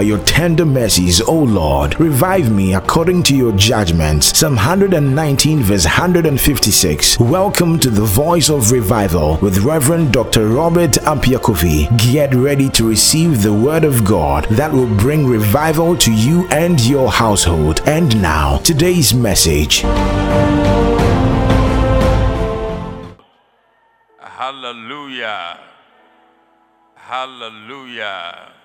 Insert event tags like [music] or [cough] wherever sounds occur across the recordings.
by your tender mercies, O Lord. Revive me according to your judgments. Psalm 119, verse 156. Welcome to the Voice of Revival with Reverend Dr. Robert Appiah-Kofi. Get ready to receive the Word of God that will bring revival to you and your household. And now, today's message. Hallelujah. Hallelujah.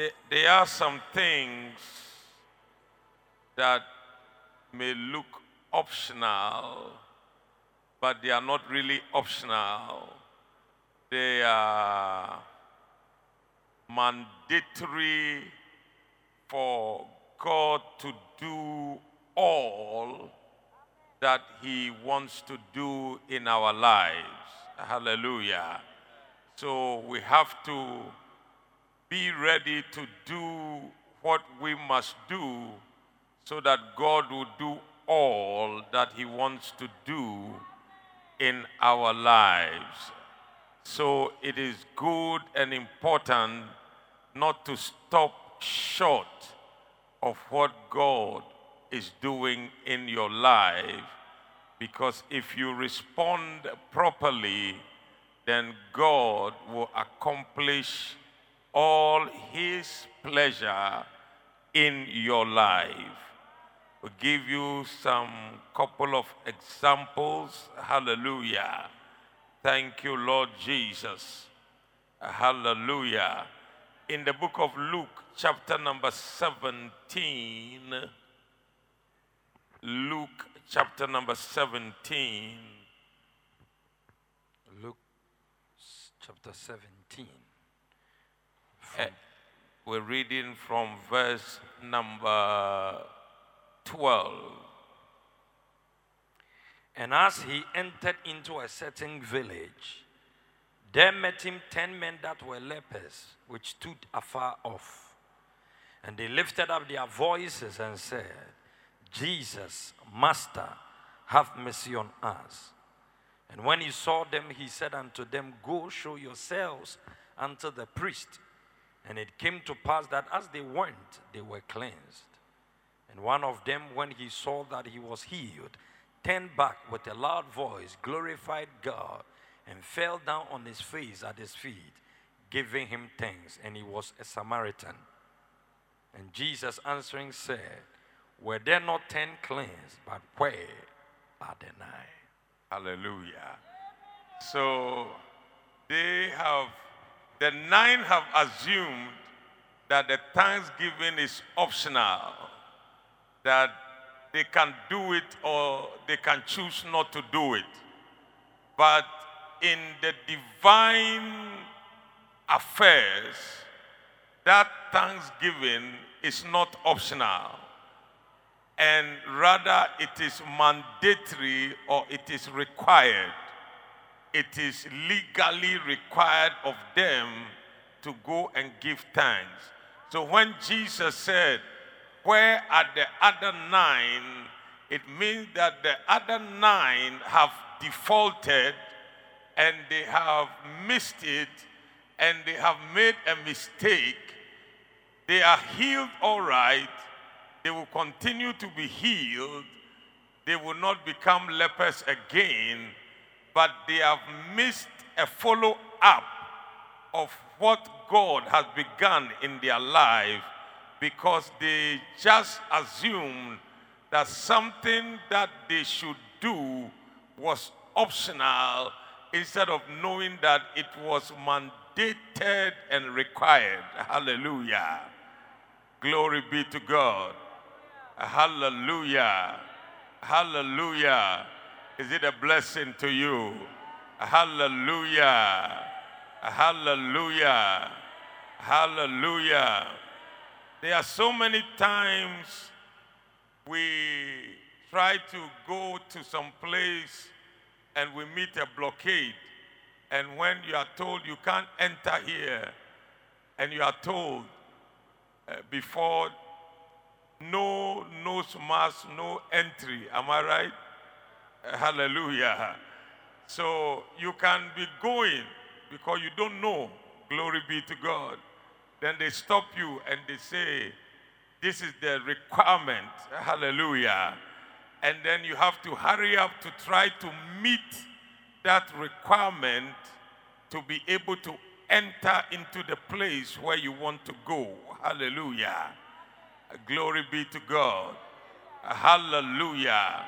There, there are some things that may look optional, but they are not really optional. They are mandatory for God to do all that He wants to do in our lives. Hallelujah. So we have to be ready to do what we must do so that God will do all that He wants to do in our lives. So it is good and important not to stop short of what God is doing in your life because if you respond properly, then God will accomplish all His pleasure in your life. We'll give you some couple of examples. Hallelujah. Thank you, Lord Jesus. Hallelujah. In the book of Luke, chapter number 17, Luke chapter number 17. Luke chapter 17. Eh, We're reading from verse number 12. And as he entered into a certain village, there met him ten men that were lepers, which stood afar off. And they lifted up their voices and said, Jesus, Master, have mercy on us. And when he saw them, he said unto them, Go show yourselves unto the priest. And it came to pass that as they went, they were cleansed. And one of them, when he saw that he was healed, turned back with a loud voice, glorified God, and fell down on his face at his feet, giving him thanks. And he was a Samaritan. And Jesus answering said, Were there not ten cleansed, but where are the nine? Hallelujah. So they have, the nine have assumed that the thanksgiving is optional, that they can do it or they can choose not to do it. But in the divine affairs, that thanksgiving is not optional and rather it is mandatory or it is required. It is legally required of them to go and give thanks. So when Jesus said, Where are the other nine? it means that the other nine have defaulted and they have missed it and they have made a mistake. They are healed all right, they will continue to be healed. They will not become lepers again, but they have missed a follow up of what God has begun in their life because they just assumed that something that they should do was optional instead of knowing that it was mandated and required. Hallelujah. Glory be to God. Hallelujah. Hallelujah. Is it a blessing to you? Hallelujah. Hallelujah. Hallelujah. There are so many times we try to go to some place and we meet a blockade. And when you are told you can't enter here, and you are told uh, before no nose mask, no entry. Am I right? Hallelujah. So you can be going because you don't know. Glory be to God. then they stop you and they say, This is the requirement. Hallelujah. And then you have to hurry up to try to meet that requirement to be able to enter into the place where you want to go. Hallelujah. Glory be to God. Hallelujah.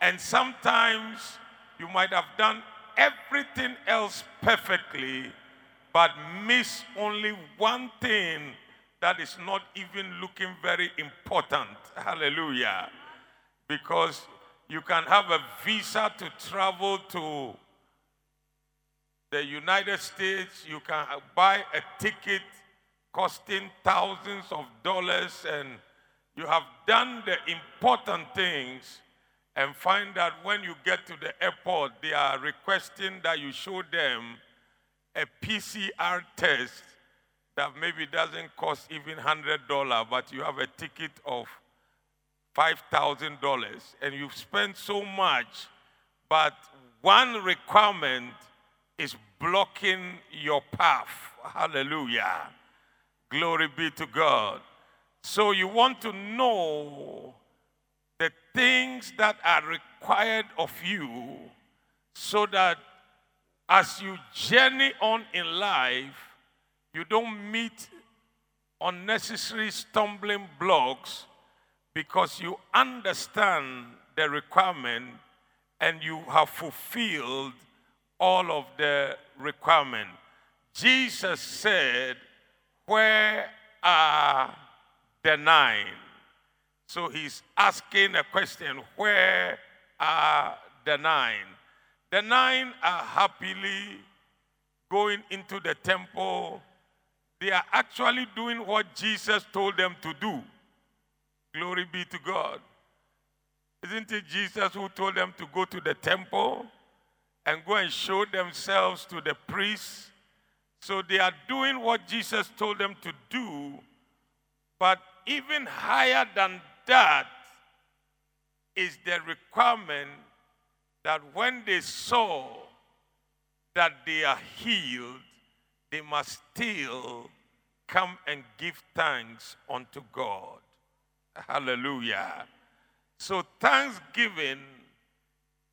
And sometimes you might have done everything else perfectly, but miss only one thing that is not even looking very important. [laughs] Hallelujah. Because you can have a visa to travel to the United States, you can buy a ticket costing thousands of dollars, and you have done the important things, and find that when you get to the airport, they are requesting that you show them a PCR test that maybe doesn't cost even $100, but you have a ticket of $5,000 and you've spent so much, but one requirement is blocking your path. Hallelujah. Glory be to God. So you want to know things that are required of you so that as you journey on in life, you don't meet unnecessary stumbling blocks because you understand the requirement and you have fulfilled all of the requirement. Jesus said, Where are the nine? So he's asking a question Where are the nine? The nine are happily going into the temple. They are actually doing what Jesus told them to do. Glory be to God. Isn't it Jesus who told them to go to the temple? and go and show themselves to the priests. So they are doing what Jesus told them to do, but even higher than that is the requirement that when they saw that they are healed, they must still come and give thanks unto God. Hallelujah. So, thanksgiving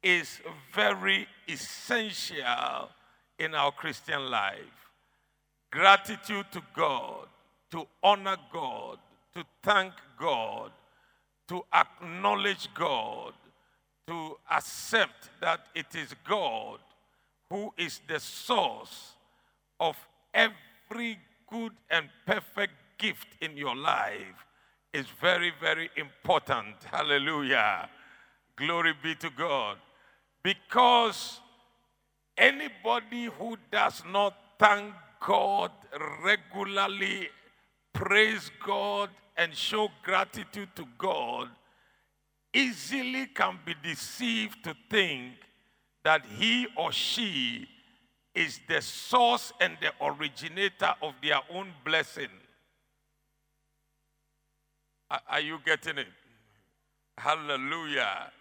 is very essential in our Christian life. Gratitude to God, to honor God, to thank God, to acknowledge God, to accept that it is God who is the source of every good and perfect gift in your life is very, very important. Hallelujah. Glory be to God. Because anybody who does not thank God regularly, praise God, and show gratitude to God, easily can be deceived to think that he or she is the source and the originator of their own blessing. Are you getting it? Hallelujah.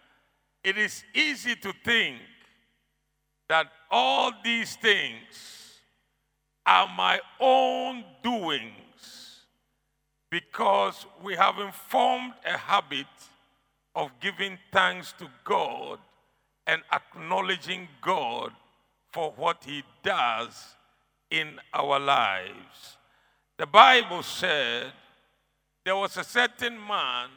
It is easy to think that all these things are my own doings because we have formed a habit of giving thanks to God and acknowledging God for what He does in our lives. The Bible said there was a certain man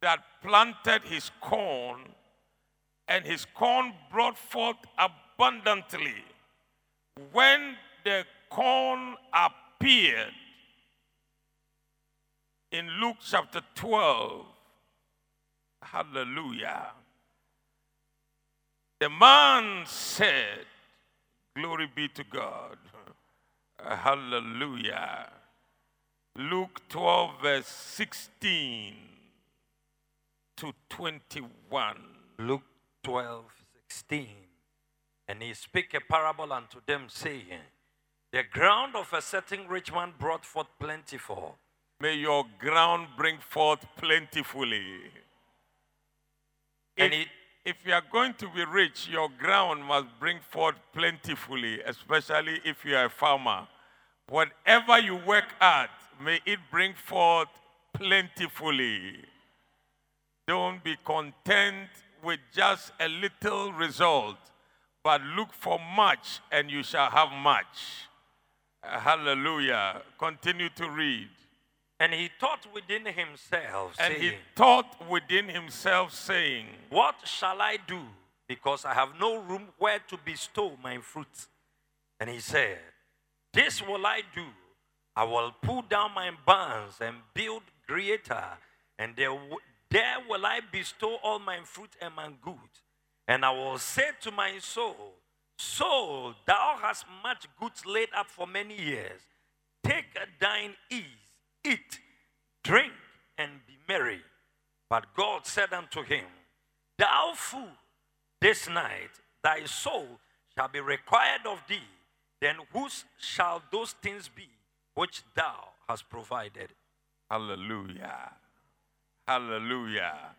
that planted his corn and his corn brought forth abundantly. When the corn appeared in Luke chapter 12, hallelujah, the man said, Glory be to God, uh, hallelujah. Luke 12, verse 16 to 21. Luke 12, 16. And he spake a parable unto them, saying, The ground of a certain rich man brought forth plentiful. May your ground bring forth plentifully. And If, it, if you are going to be rich, your ground must bring forth plentifully, especially if you are a farmer. Whatever you work at, may it bring forth plentifully. Don't be content with just a little result, but look for much and you shall have much. Hallelujah. Continue to read. And he thought within himself, And saying, he thought within himself, saying, What shall I do? Because I have no room where to bestow my fruit. And he said, This will I do. I will pull down my barns and build greater, and there, w- there will I bestow all my fruit and my goods. And I will say to my soul, Soul, thou hast much goods laid up for many years. Take thine ease, eat, drink, and be merry. But God said unto him, Thou fool, this night thy soul shall be required of thee. Then whose shall those things be which thou hast provided? Hallelujah. Hallelujah.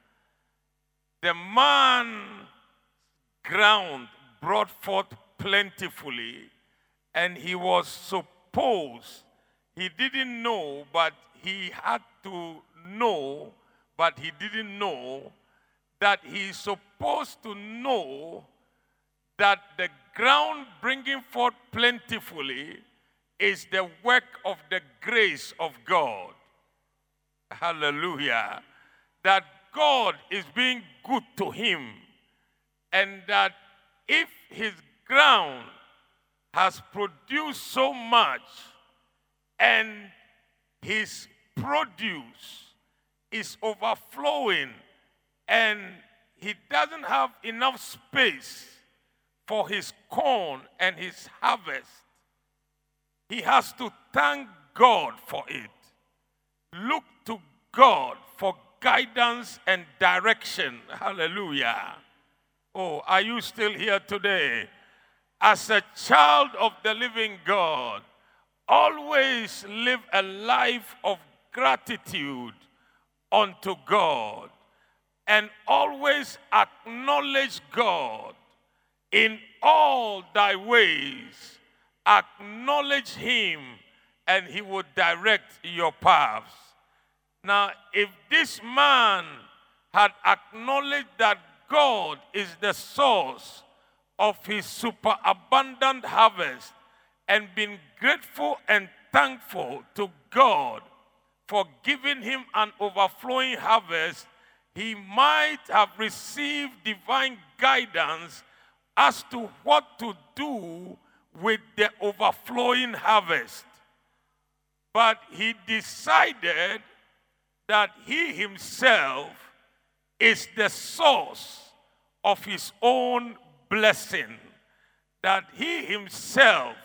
The man ground brought forth plentifully, and he was supposed, he didn't know, but he had to know, but he didn't know that he's supposed to know that the ground bringing forth plentifully is the work of the grace of God. Hallelujah. That God is being good to him, and that if his ground has produced so much and his produce is overflowing and he doesn't have enough space for his corn and his harvest, he has to thank God for it. Look to God for guidance and direction. Hallelujah. Oh, are you still here today? As a child of the living God, always live a life of gratitude unto God and always acknowledge God in all thy ways. Acknowledge him and he will direct your paths. Now, if this man had acknowledged that God is the source of his superabundant harvest and been grateful and thankful to God for giving him an overflowing harvest, he might have received divine guidance as to what to do with the overflowing harvest. But he decided that he himself is the source of his own blessing, that he himself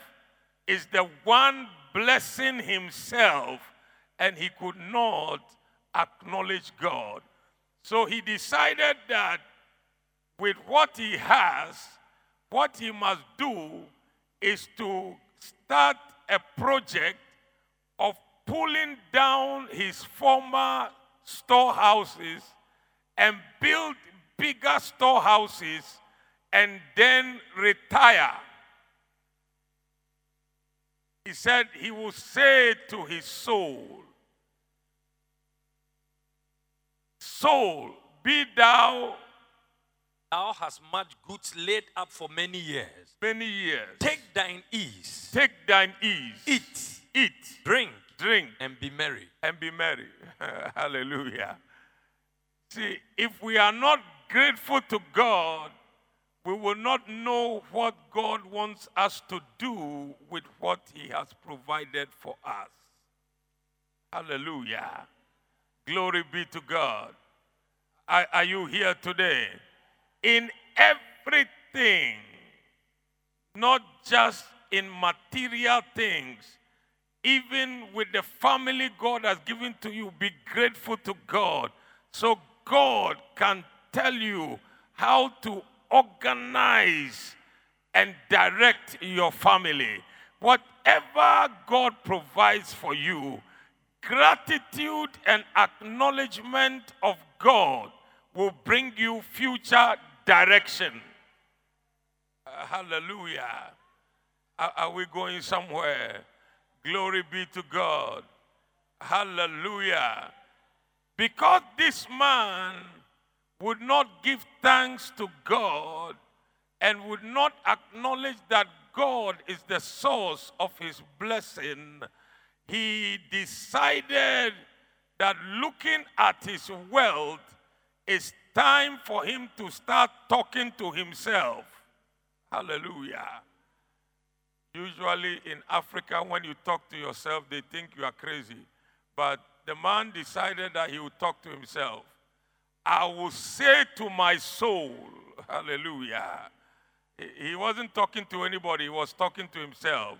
is the one blessing himself, and he could not acknowledge God. So he decided that with what he has, what he must do is to start a project of pulling down his former storehouses and build bigger storehouses and then retire. He said he will say to his soul, Soul, be thou Thou hast much goods laid up for many years. many years. Take thine ease, Take thine ease. eat, Eat, drink, drink, and be merry. and be merry. [laughs] Hallelujah. See, if we are not grateful to God, we will not know what God wants us to do with what He has provided for us. Hallelujah. Glory be to God. Are, are you here today? In everything, not just in material things, even with the family God has given to you, be grateful to God. So God can tell you how to organize and direct your family. Whatever God provides for you, gratitude and acknowledgement of God will bring you future direction. Uh, hallelujah. Are, are we going somewhere? Glory be to God. Hallelujah. Because this man would not give thanks to God and would not acknowledge that God is the source of his blessing, he decided that looking at his wealth, it's time for him to start talking to himself. Hallelujah. Usually in Africa, when you talk to yourself, they think you are crazy. But the man decided that he would talk to himself. I will say to my soul, hallelujah. He wasn't talking to anybody, he was talking to himself.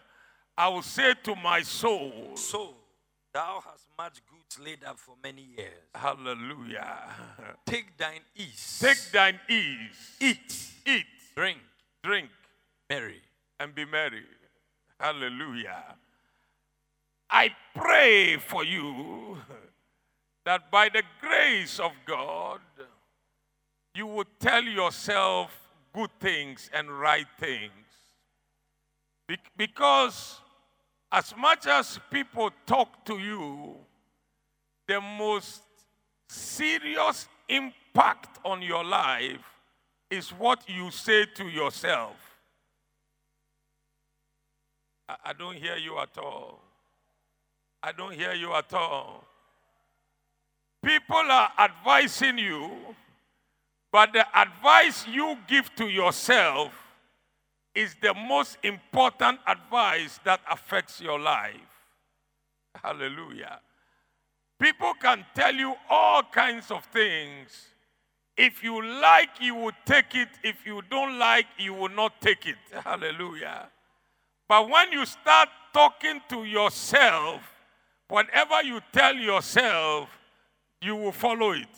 I will say to my soul, Soul, thou hast much goods laid up for many years. Hallelujah. Take thine ease. Take thine ease, eat, eat, drink, drink, marry. and be merry. Hallelujah. I pray for you that by the grace of God, you would tell yourself good things and right things. Be- because as much as people talk to you, the most serious impact on your life is what you say to yourself. I, I don't hear you at all. I don't hear you at all. People are advising you, but the advice you give to yourself is the most important advice that affects your life. Hallelujah. People can tell you all kinds of things. If you like, you will take it. If you don't like, you will not take it. [laughs] Hallelujah. But when you start talking to yourself, whatever you tell yourself, you will follow it.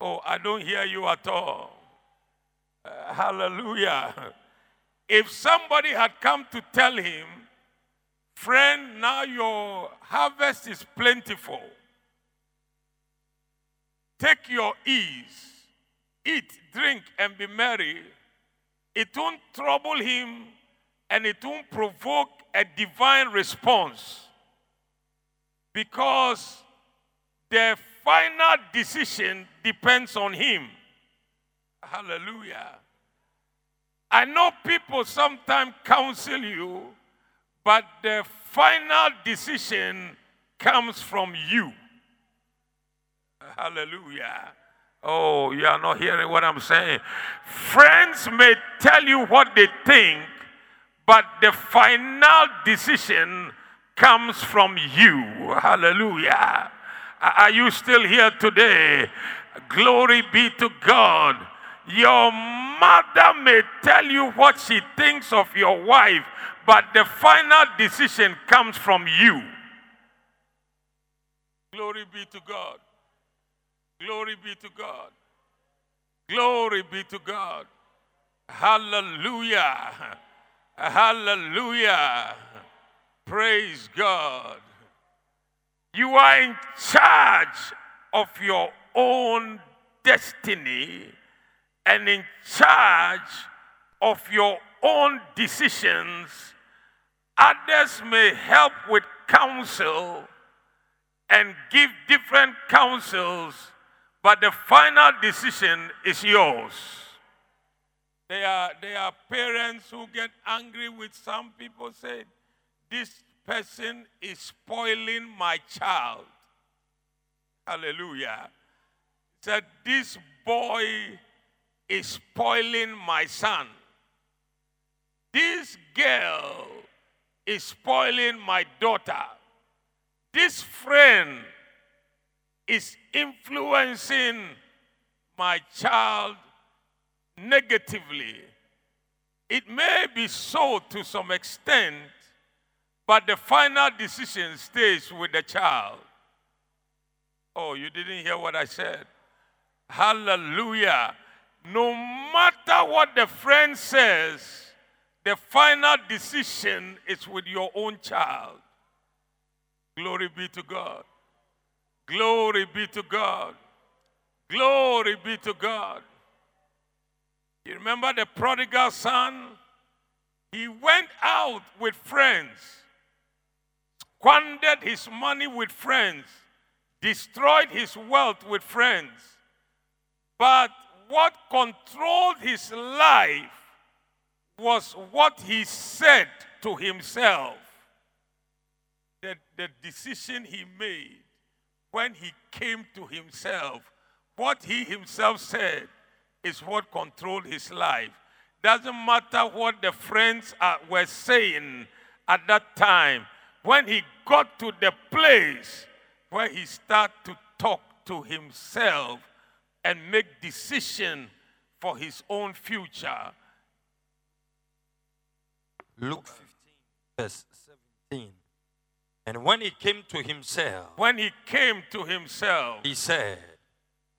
Oh, I don't hear you at all. Uh, hallelujah. [laughs] If somebody had come to tell him, friend, now your harvest is plentiful, take your ease, eat, drink, and be merry, it won't trouble him and it won't provoke a divine response because the final decision depends on him. Hallelujah. I know people sometimes counsel you, but the final decision comes from you. Hallelujah. Oh, you are not hearing what I'm saying. Friends may tell you what they think, but the final decision comes from you. Hallelujah. Are you still here today? Glory be to God. Your mother may tell you what she thinks of your wife, but the final decision comes from you. Glory be to God. Glory be to God. Glory be to God. Hallelujah. Hallelujah. Praise God. You are in charge of your own destiny and in charge of your own decisions. Others may help with counsel and give different counsels, but the final decision is yours. There are, there are parents who get angry with some people say, This person is spoiling my child. Hallelujah. Said, This boy is spoiling my son. This girl is spoiling my daughter. This friend is influencing my child negatively. It may be so to some extent, but the final decision stays with the child. Oh, you didn't hear what I said? Hallelujah. No matter what the friend says, the final decision is with your own child. Glory be to God. Glory be to God. Glory be to God. You remember the prodigal son? He went out with friends squandered his money with friends, destroyed his wealth with friends. But what controlled his life was what he said to himself. The, the decision he made when he came to himself. What he himself said is what controlled his life. Doesn't matter what the friends are, were saying at that time. When he got to the place where he started to talk to himself and make decision for his own future. Luke 15, verse 17. And when he came to himself, When he came to himself, he said,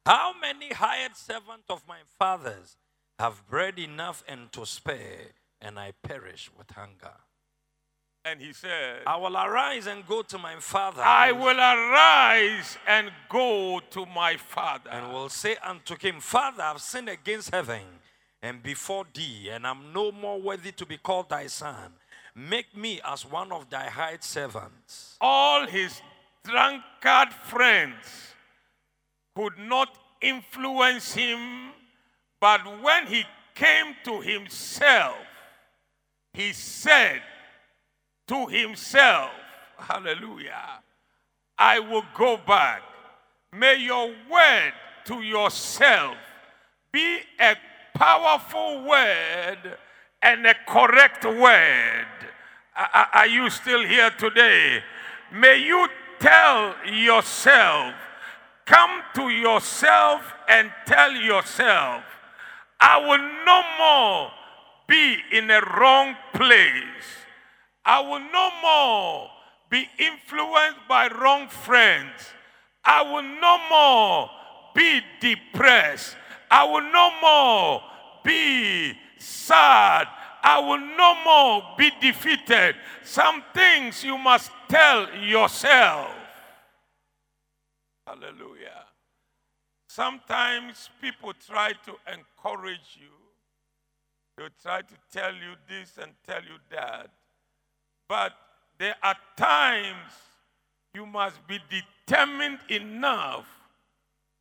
How many hired servants of my father's have bread enough and to spare, and I perish with hunger? And he said, I will arise and go to my father. I will arise and go to my father. and will say unto him, Father, I've sinned against heaven and before thee, and I am no more worthy to be called thy son. Make me as one of thy hired servants. All his drunkard friends could not influence him, but when he came to himself, he said to himself, Hallelujah, I will go back. May your word to yourself be a powerful word and a correct word. Are- you still here today? May you tell yourself, come to yourself and tell yourself, I will no more be in a wrong place. I will no more be influenced by wrong friends. I will no more be depressed. I will no more be sad. I will no more be defeated. Some things you must tell yourself. Hallelujah. Sometimes people try to encourage you. They'll try to tell you this and tell you that. But there are times you must be determined enough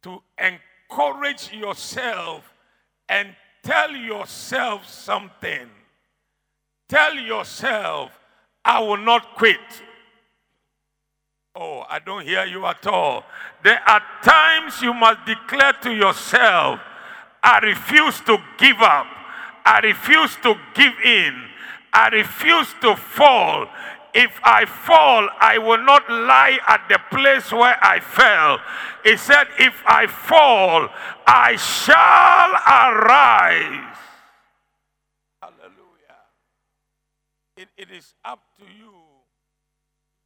to encourage yourself and tell yourself something. Tell yourself, I will not quit. Oh, I don't hear you at all. There are times you must declare to yourself, I refuse to give up. I refuse to give in. I refuse to fall. If I fall, I will not lie at the place where I fell. He said, If I fall, I shall arise. Hallelujah. It, it is up to you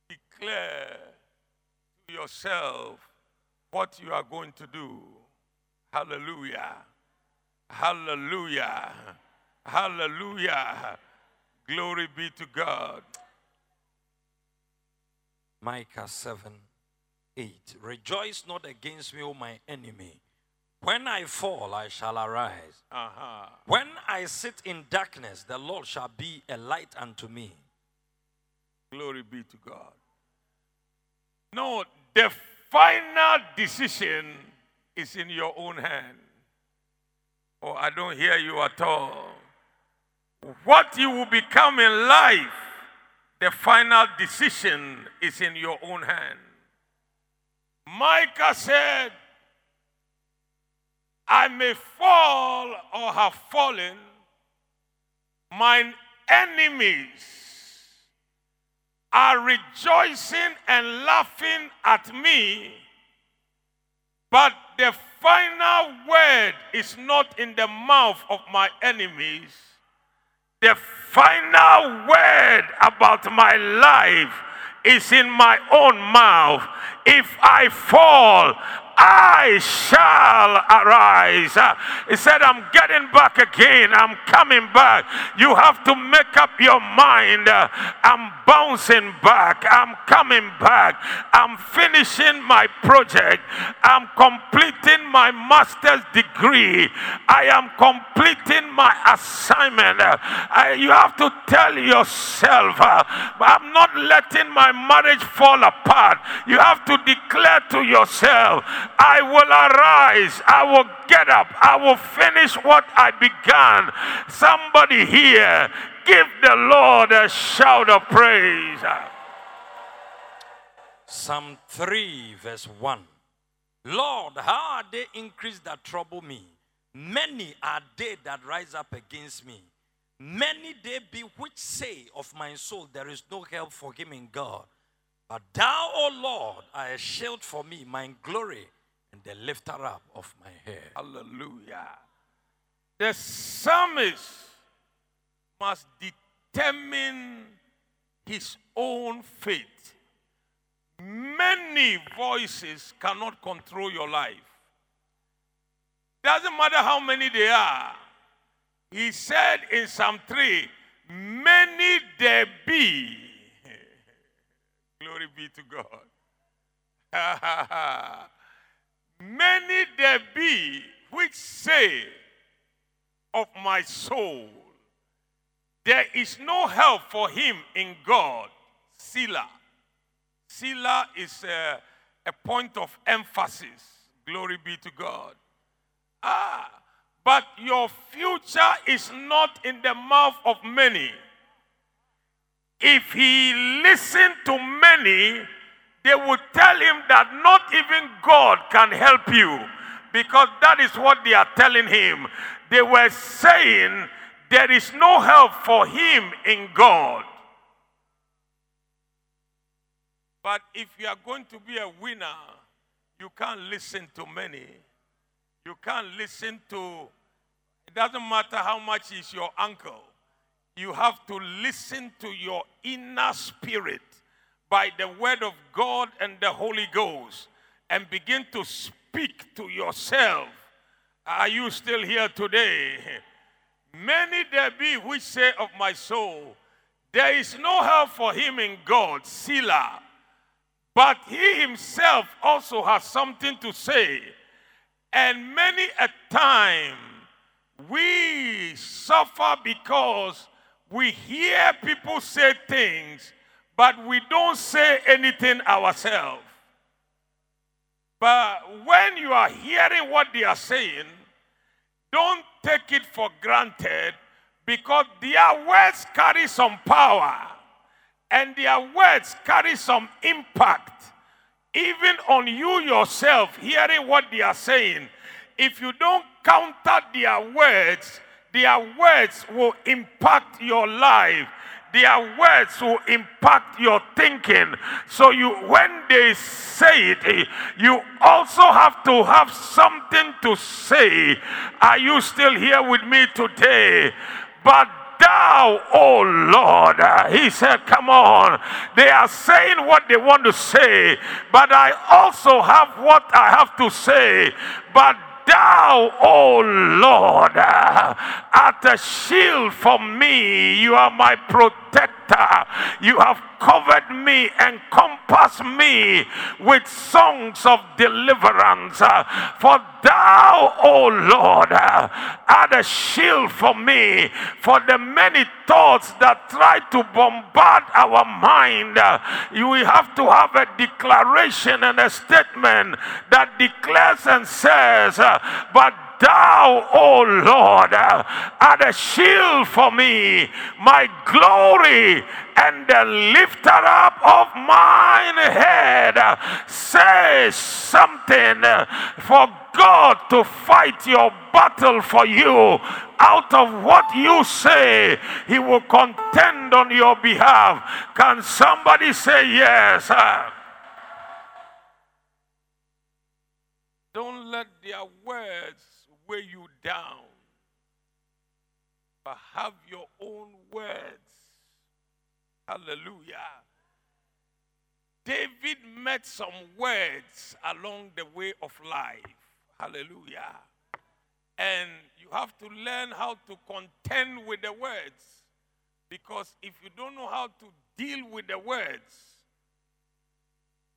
declare to yourself what you are going to do. Hallelujah. Hallelujah. Hallelujah. Glory be to God. Micah 7 8. Rejoice not against me, O my enemy. When I fall, I shall arise. Uh-huh. When I sit in darkness, the Lord shall be a light unto me. Glory be to God. No, the final decision is in your own hand. Oh, I don't hear you at all. What you will become in life, the final decision is in your own hand. Micah said, I may fall or have fallen, mine enemies are rejoicing and laughing at me, but the final word is not in the mouth of my enemies. The final word about my life is in my own mouth. If I fall, I shall arise. He said, I'm getting back again. I'm coming back. You have to make up your mind. I'm bouncing back. I'm coming back. I'm finishing my project. I'm completing my master's degree. I am completing my assignment. I, you have to tell yourself, I'm not letting my marriage fall apart. You have to declare to yourself, I will arise, I will get up, I will finish what I began. Somebody here, give the Lord a shout of praise. Psalm 3, verse 1. Lord, how are they increased that trouble me? Many are they that rise up against me. Many they be which say of my soul, There is no help for him in God. But thou, O Lord, are a shield for me, my glory, and the lifter up of my head. Hallelujah. The psalmist must determine his own fate. Many voices cannot control your life. Doesn't matter how many they are. He said in Psalm 3, Many there be. [laughs] Glory be to God. [laughs] Many there be which say of my soul, there is no help for him in God. Selah. Selah is a, a point of emphasis. Glory be to God. Ah, but your future is not in the mouth of many. If he listened to many, they would tell him that not even God can help you because that is what they are telling him. They were saying there is no help for him in God. But if you are going to be a winner, you can't listen to many. You can't listen to, it doesn't matter how much is your uncle. You have to listen to your inner spirit by the word of God and the Holy Ghost and begin to speak to yourself. Are you still here today? [laughs] Many there be which say of my soul, There is no help for him in God, Selah. But he himself also has something to say. And many a time we suffer because we hear people say things but we don't say anything ourselves. But when you are hearing what they are saying, don't take it for granted because their words carry some power and their words carry some impact, even on you yourself, hearing what they are saying. If you don't counter their words, their words will impact your life their words will impact your thinking. So you when they say it, eh, you also have to have something to say. Are you still here with me today? But thou, O Lord. He said, Come on. They are saying what they want to say, but I also have what I have to say. But Thou, O Lord, art a shield for me. You are my protector. You have covered me, encompassed me with songs of deliverance. Uh, for thou, O Lord, uh, art a shield for me for the many thoughts that try to bombard our mind. Uh, you have to have a declaration and a statement that declares and says, But thou, O Lord, art a shield for me, my glory, and the lifter up of mine head. Say something for God to fight your battle for you. Out of what you say, He will contend on your behalf. Can somebody say yes? Don't let their words weigh you down, but have your own words. Hallelujah. David met some words along the way of life. Hallelujah. And you have to learn how to contend with the words. Because if you don't know how to deal with the words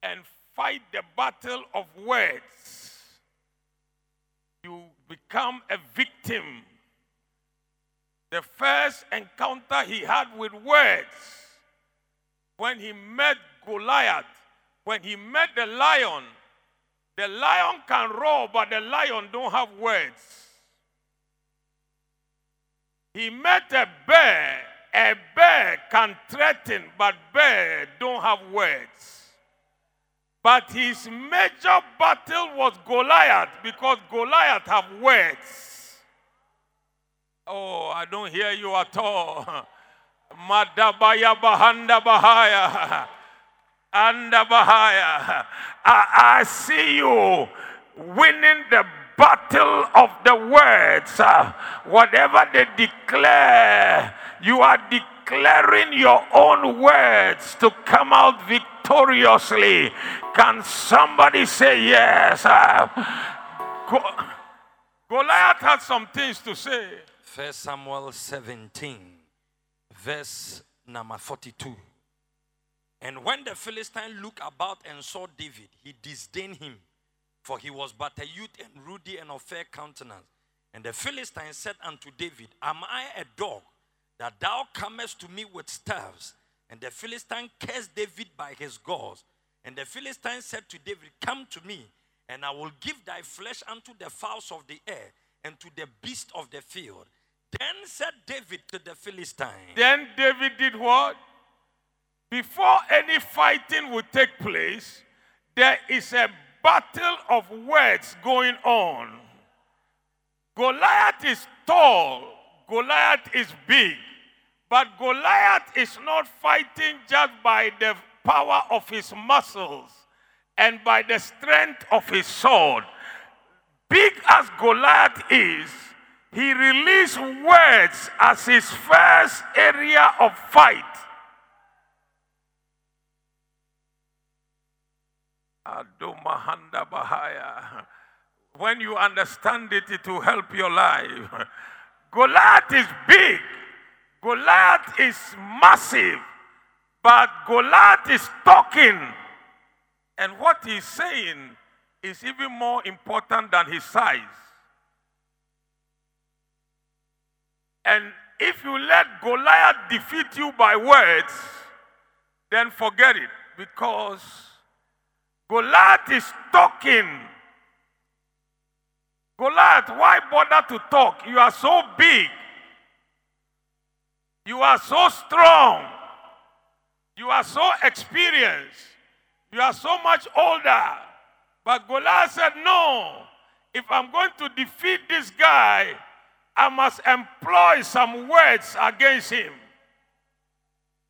and fight the battle of words, you become a victim. The first encounter he had with words when he met Goliath, when he met the lion, the lion can roar, but the lion don't have words. He met a bear. A bear can threaten, but bear don't have words. But his major battle was Goliath because Goliath have words. Oh, I don't hear you at all. [laughs] Madabaya bahanda bahaya. [laughs] Anda. I, I see you winning the battle of the words. [laughs] Whatever they declare, you are declaring your own words to come out victoriously. Can somebody say yes? Go- Goliath had some things to say. First Samuel 17, verse number 42. And when the Philistine looked about and saw David, he disdained him, for he was but a youth and ruddy and of fair countenance. And the Philistine said unto David, Am I a dog that thou comest to me with staves? And the Philistine cursed David by his gods. And the Philistine said to David, Come to me, and I will give thy flesh unto the fowls of the air and to the beasts of the field. Then said David to the Philistine, Then David did what? Before any fighting would take place, there is a battle of words going on. Goliath is tall, Goliath is big, but Goliath is not fighting just by the power of his muscles and by the strength of his sword. Big as Goliath is, he released words as his first area of fight. When you understand it, it will help your life. [laughs] Goliath is big, Goliath is massive, but Goliath is talking. And what he's saying is even more important than his size. And if you let Goliath defeat you by words, then forget it because Goliath is talking. Goliath, why bother to talk? You are so big. You are so strong. You are so experienced. You are so much older. But Goliath said, No, if I'm going to defeat this guy, I must employ some words against him.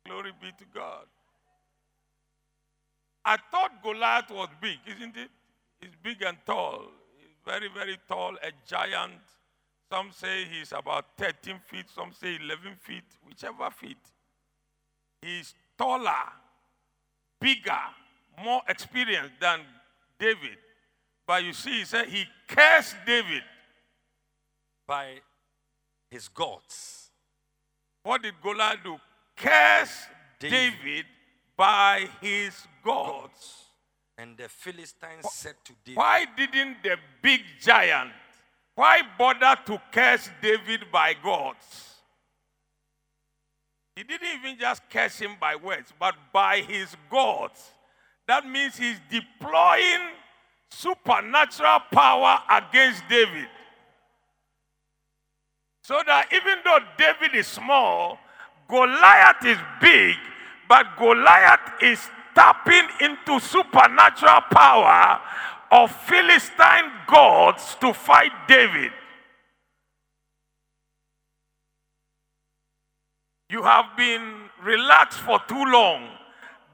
Glory be to God. I thought Goliath was big, isn't it? He's big and tall. He's very, very tall, a giant. Some say he's about 13 feet, some say 11 feet, whichever feet. He's taller, bigger, more experienced than David. But you see, he said he cursed David. by his gods. What did Goliath do? Curse David. David, by his gods. And the Philistines said to David, Why didn't the big giant, why bother to curse David by gods? He didn't even just curse him by words, but by his gods. That means he's deploying supernatural power against David. So that even though David is small, Goliath is big, but Goliath is tapping into supernatural power of Philistine gods to fight David. You have been relaxed for too long.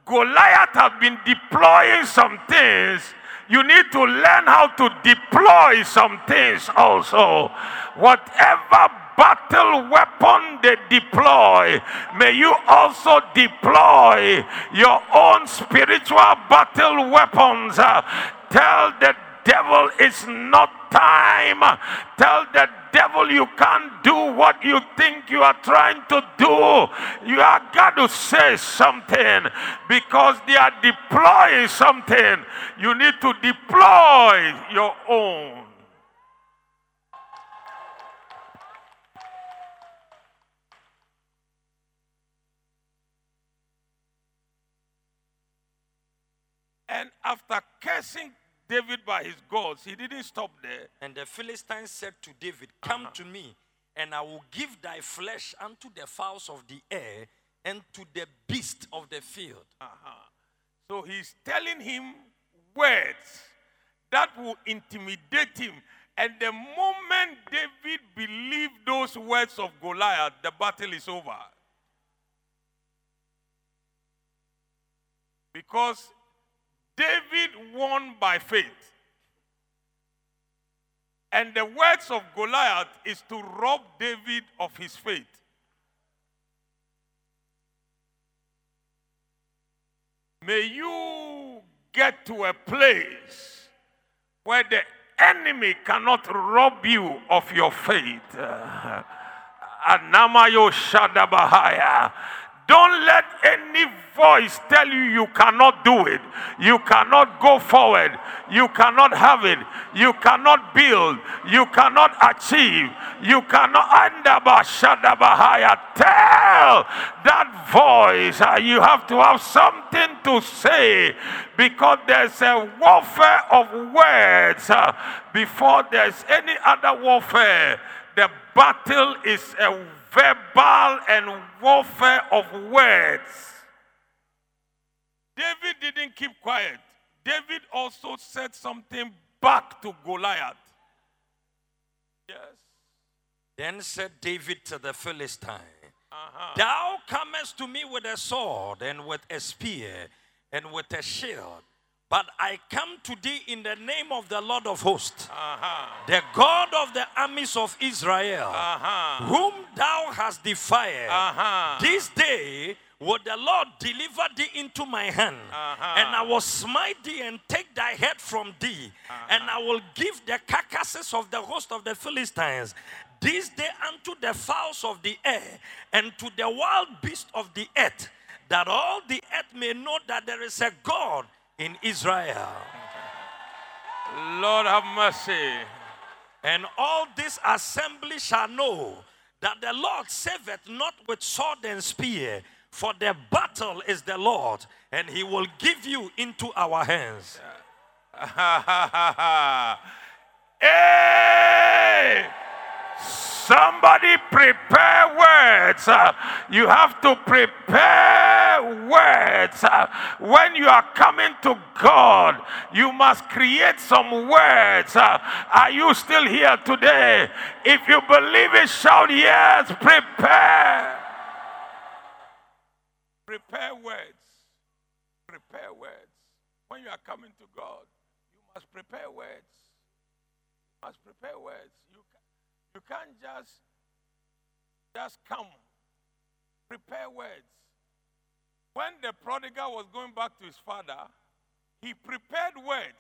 Goliath has been deploying some things. You need to learn how to deploy some things also. Whatever battle weapon they deploy, may you also deploy your own spiritual battle weapons. Uh, tell the devil it's not time. Tell the devil you can't do what you think you are trying to do. You are got to say something because they are deploying something. You need to deploy your own. And after cursing David by his gods, he didn't stop there. And the Philistines said to David, Come uh-huh. to me, and I will give thy flesh unto the fowls of the air and to the beast of the field. Uh-huh. So he's telling him words that will intimidate him. And the moment David believed those words of Goliath, the battle is over. Because David won by faith. And the words of Goliath is to rob David of his faith. May you get to a place where the enemy cannot rob you of your faith. [laughs] Anamayo Shadabahaya. Don't let any voice tell you you cannot do it. You cannot go forward. You cannot have it. You cannot build. You cannot achieve. You cannot. Tell that voice uh, you have to have something to say because there's a warfare of words uh, before there's any other warfare. The battle is a verbal and warfare of words. David didn't keep quiet. David also said something back to Goliath. Yes. Then said David to the Philistine, uh-huh. Thou comest to me with a sword and with a spear and with a shield. But I come to thee in the name of the Lord of hosts, uh-huh. the God of the armies of Israel, uh-huh. whom thou hast defied. Uh-huh. This day will the Lord deliver thee into my hand, uh-huh. and I will smite thee and take thy head from thee, uh-huh. and I will give the carcasses of the host of the Philistines this day unto the fowls of the air and to the wild beasts of the earth, that all the earth may know that there is a God in Israel. Lord have mercy. And all this assembly shall know that the Lord saveth not with sword and spear, for the battle is the Lord, and he will give you into our hands. [laughs] hey! Somebody prepare words. Uh, you have to prepare words. Uh, when you are coming to God, you must create some words. Uh, are you still here today? If you believe it, shout yes. Prepare. Prepare words. Prepare words. When you are coming to God, you must prepare words. You must prepare words. You can't just just come. Prepare words. When the prodigal was going back to his father, he prepared words.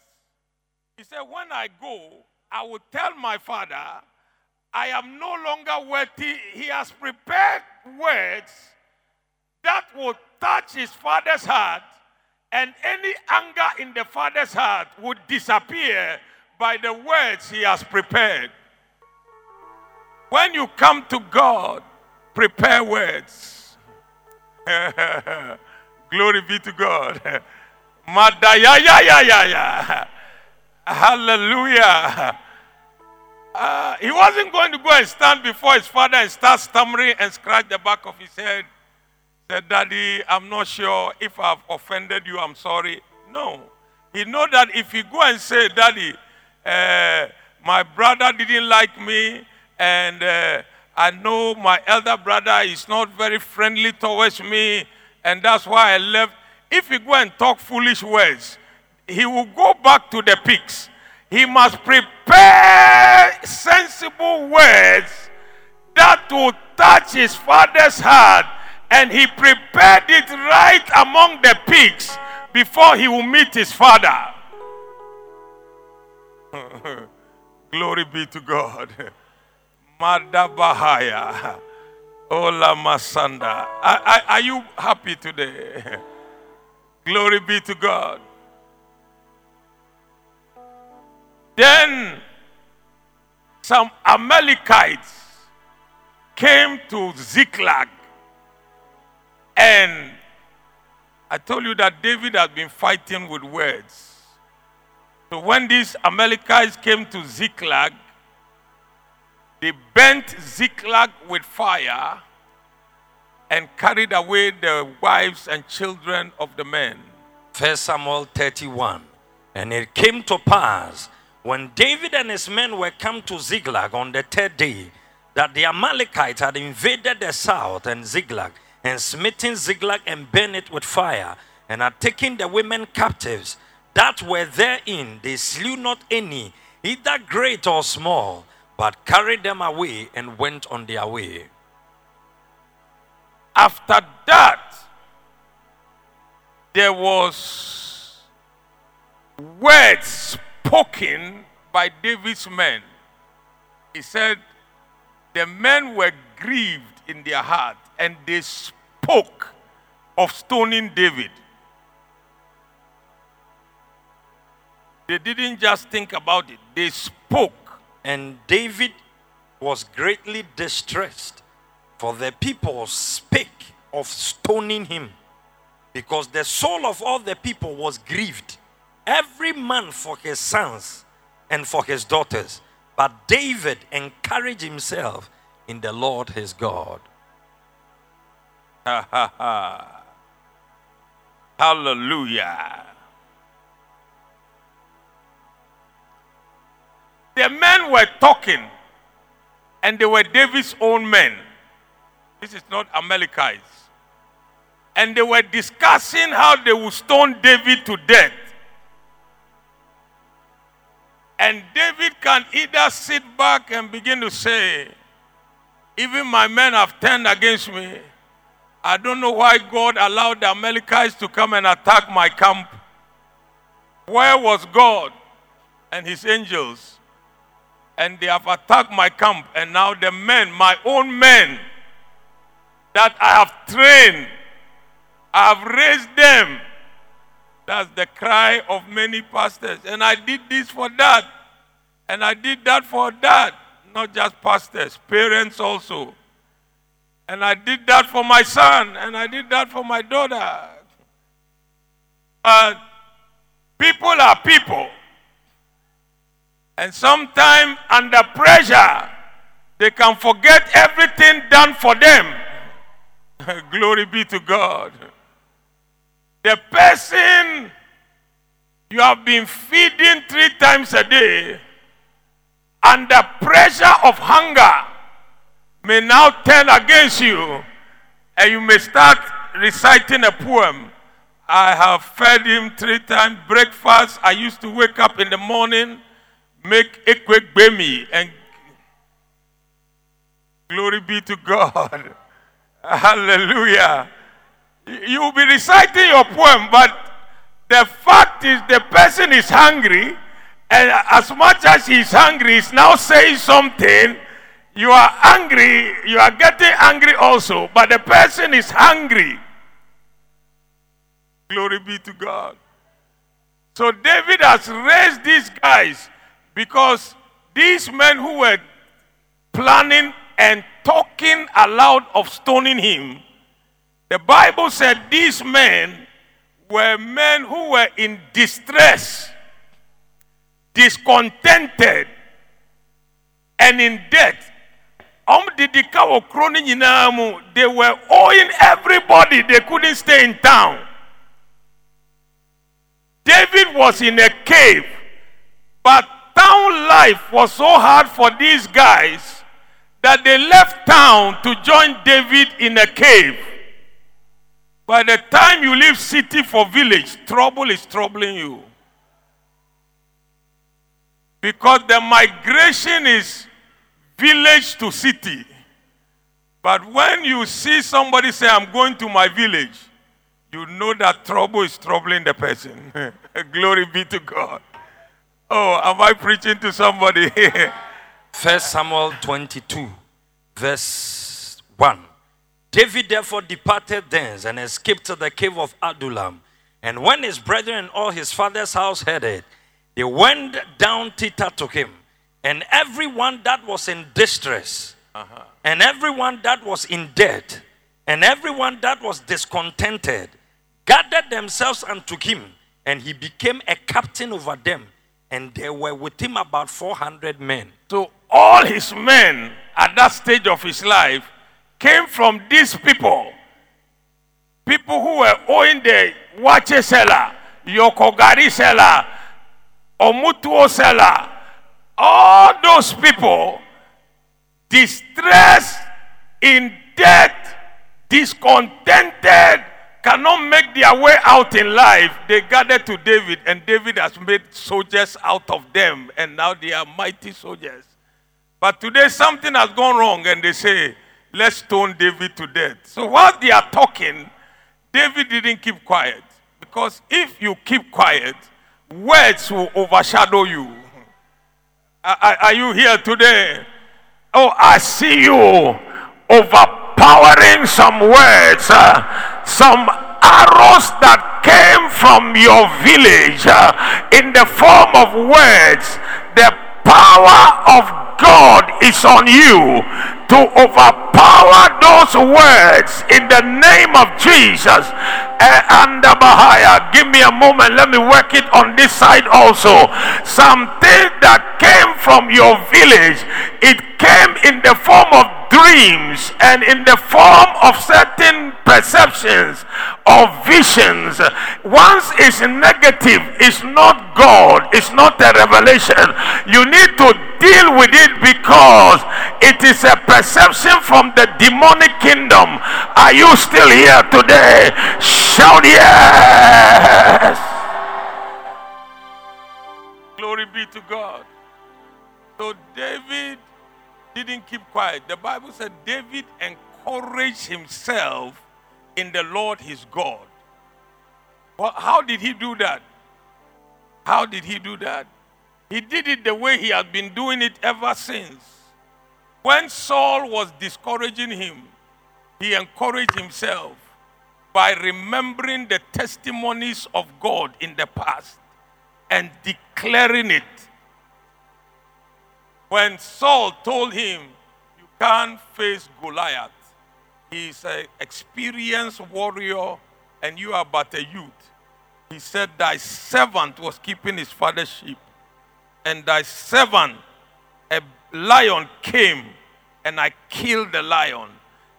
He said, When I go, I will tell my father, I am no longer worthy. He has prepared words that will touch his father's heart, and any anger in the father's heart would disappear by the words he has prepared. When you come to God, prepare words. [laughs] Glory be to God. [laughs] Hallelujah. Uh, he wasn't going to go and stand before his father and start stammering and scratch the back of his head. Said, Daddy, I'm not sure if I've offended you. I'm sorry. No. He know that if he go and say, Daddy, uh, my brother didn't like me, and uh, I know my elder brother is not very friendly towards me, and that's why I left. If he go and talk foolish words, he will go back to the pigs. He must prepare sensible words that will touch his father's heart. And he prepared it right among the pigs before he will meet his father. [laughs] Glory be to God. [laughs] Madabahaya. Ola Masanda. Are, are, are you happy today? [laughs] Glory be to God. Then some Amalekites came to Ziklag. And I told you that David had been fighting with words. So when these Amalekites came to Ziklag, they burnt Ziklag with fire and carried away the wives and children of the men. First Samuel 31. And it came to pass when David and his men were come to Ziklag on the third day that the Amalekites had invaded the south and Ziklag and smitten Ziklag and burned it with fire and had taken the women captives that were therein. They slew not any, either great or small, but carried them away and went on their way. After that, there was words spoken by David's men. He said, The men were grieved in their heart and they spoke of stoning David. They didn't just think about it, they spoke. And David was greatly distressed, for the people spake of stoning him, because the soul of all the people was grieved, every man for his sons and for his daughters. But David encouraged himself in the Lord his God. [laughs] Hallelujah. The men were talking, and they were David's own men. This is not Amalekites. And they were discussing how they would stone David to death. And David can either sit back and begin to say, Even my men have turned against me. I don't know why God allowed the Amalekites to come and attack my camp. Where was God and his angels? And they have attacked my camp. And now the men, my own men, that I have trained, I have raised them that's the cry of many pastors. And I did this for that. And I did that for that. Not just pastors, parents also. And I did that for my son. And I did that for my daughter. Uh, people are people. And sometimes, under pressure, they can forget everything done for them. [laughs] Glory be to God. The person you have been feeding three times a day under pressure of hunger may now turn against you and you may start reciting a poem. I have fed him three times breakfast. I used to wake up in the morning, make a quick bemi, and glory be to God. [laughs] Hallelujah. You will be reciting your poem, but the fact is the person is hungry, and as much as he's hungry, he's now saying something. You are angry, you are getting angry also, but the person is hungry. Glory be to God. So David has raised these guys because these men who were planning and talking aloud of stoning him the Bible said these men were men who were in distress, discontented, and in debt. They were owing everybody, they couldn't stay in town. David was in a cave, but town life was so hard for these guys that they left town to join David in a cave. By the time you leave city for village, trouble is troubling you. Because the migration is village to city. But when you see somebody say, I'm going to my village, you know that trouble is troubling the person. [laughs] Glory be to God. Oh, am I preaching to somebody? [laughs] First Samuel 22, verse 1. David therefore departed thence and escaped to the cave of Adullam. And when his brethren and all his father's house heard it, they went down thither to him. And everyone that was in distress, uh-huh. and everyone that was in debt, and everyone that was discontented, gathered themselves unto him, and he became a captain over them. And there were with him about 400 men. So all his men at that stage of his life came from these people. People who were owing the waakye seller, yokogari seller, omutuo seller. All those people distressed, in debt, discontented, cannot make their way out in life, they gathered to David, and David has made soldiers out of them, and now they are mighty soldiers. But today something has gone wrong, and they say, Let's stone David to death. So while they are talking, David didn't keep quiet. Because if you keep quiet, words will overshadow you. Are, are you here today? Oh, I see you overpowering some words, uh, some arrows that came from your village uh, in the form of words. The power of God is on you to overpower those words in the name of Jesus. And the Bahaya, give me a moment. Let me work it on this side also. Something that came from your village, it came in the form of dreams and in the form of certain perceptions or visions. Once it's negative, it's not God, it's not a revelation. You need to deal with it because it is a perception from the demonic kingdom. Are you still here today? Shout yes. Glory be to God. So David didn't keep quiet. The Bible said David encouraged himself in the Lord his God. Well, how did he do that? How did he do that? He did it the way he had been doing it ever since. When Saul was discouraging him, he encouraged himself by remembering the testimonies of God in the past and declaring it when Saul told him, You can't face Goliath, he's an experienced warrior and you are but a youth. He said, Thy servant was keeping his father's sheep, and thy servant, a lion came, and I killed the lion.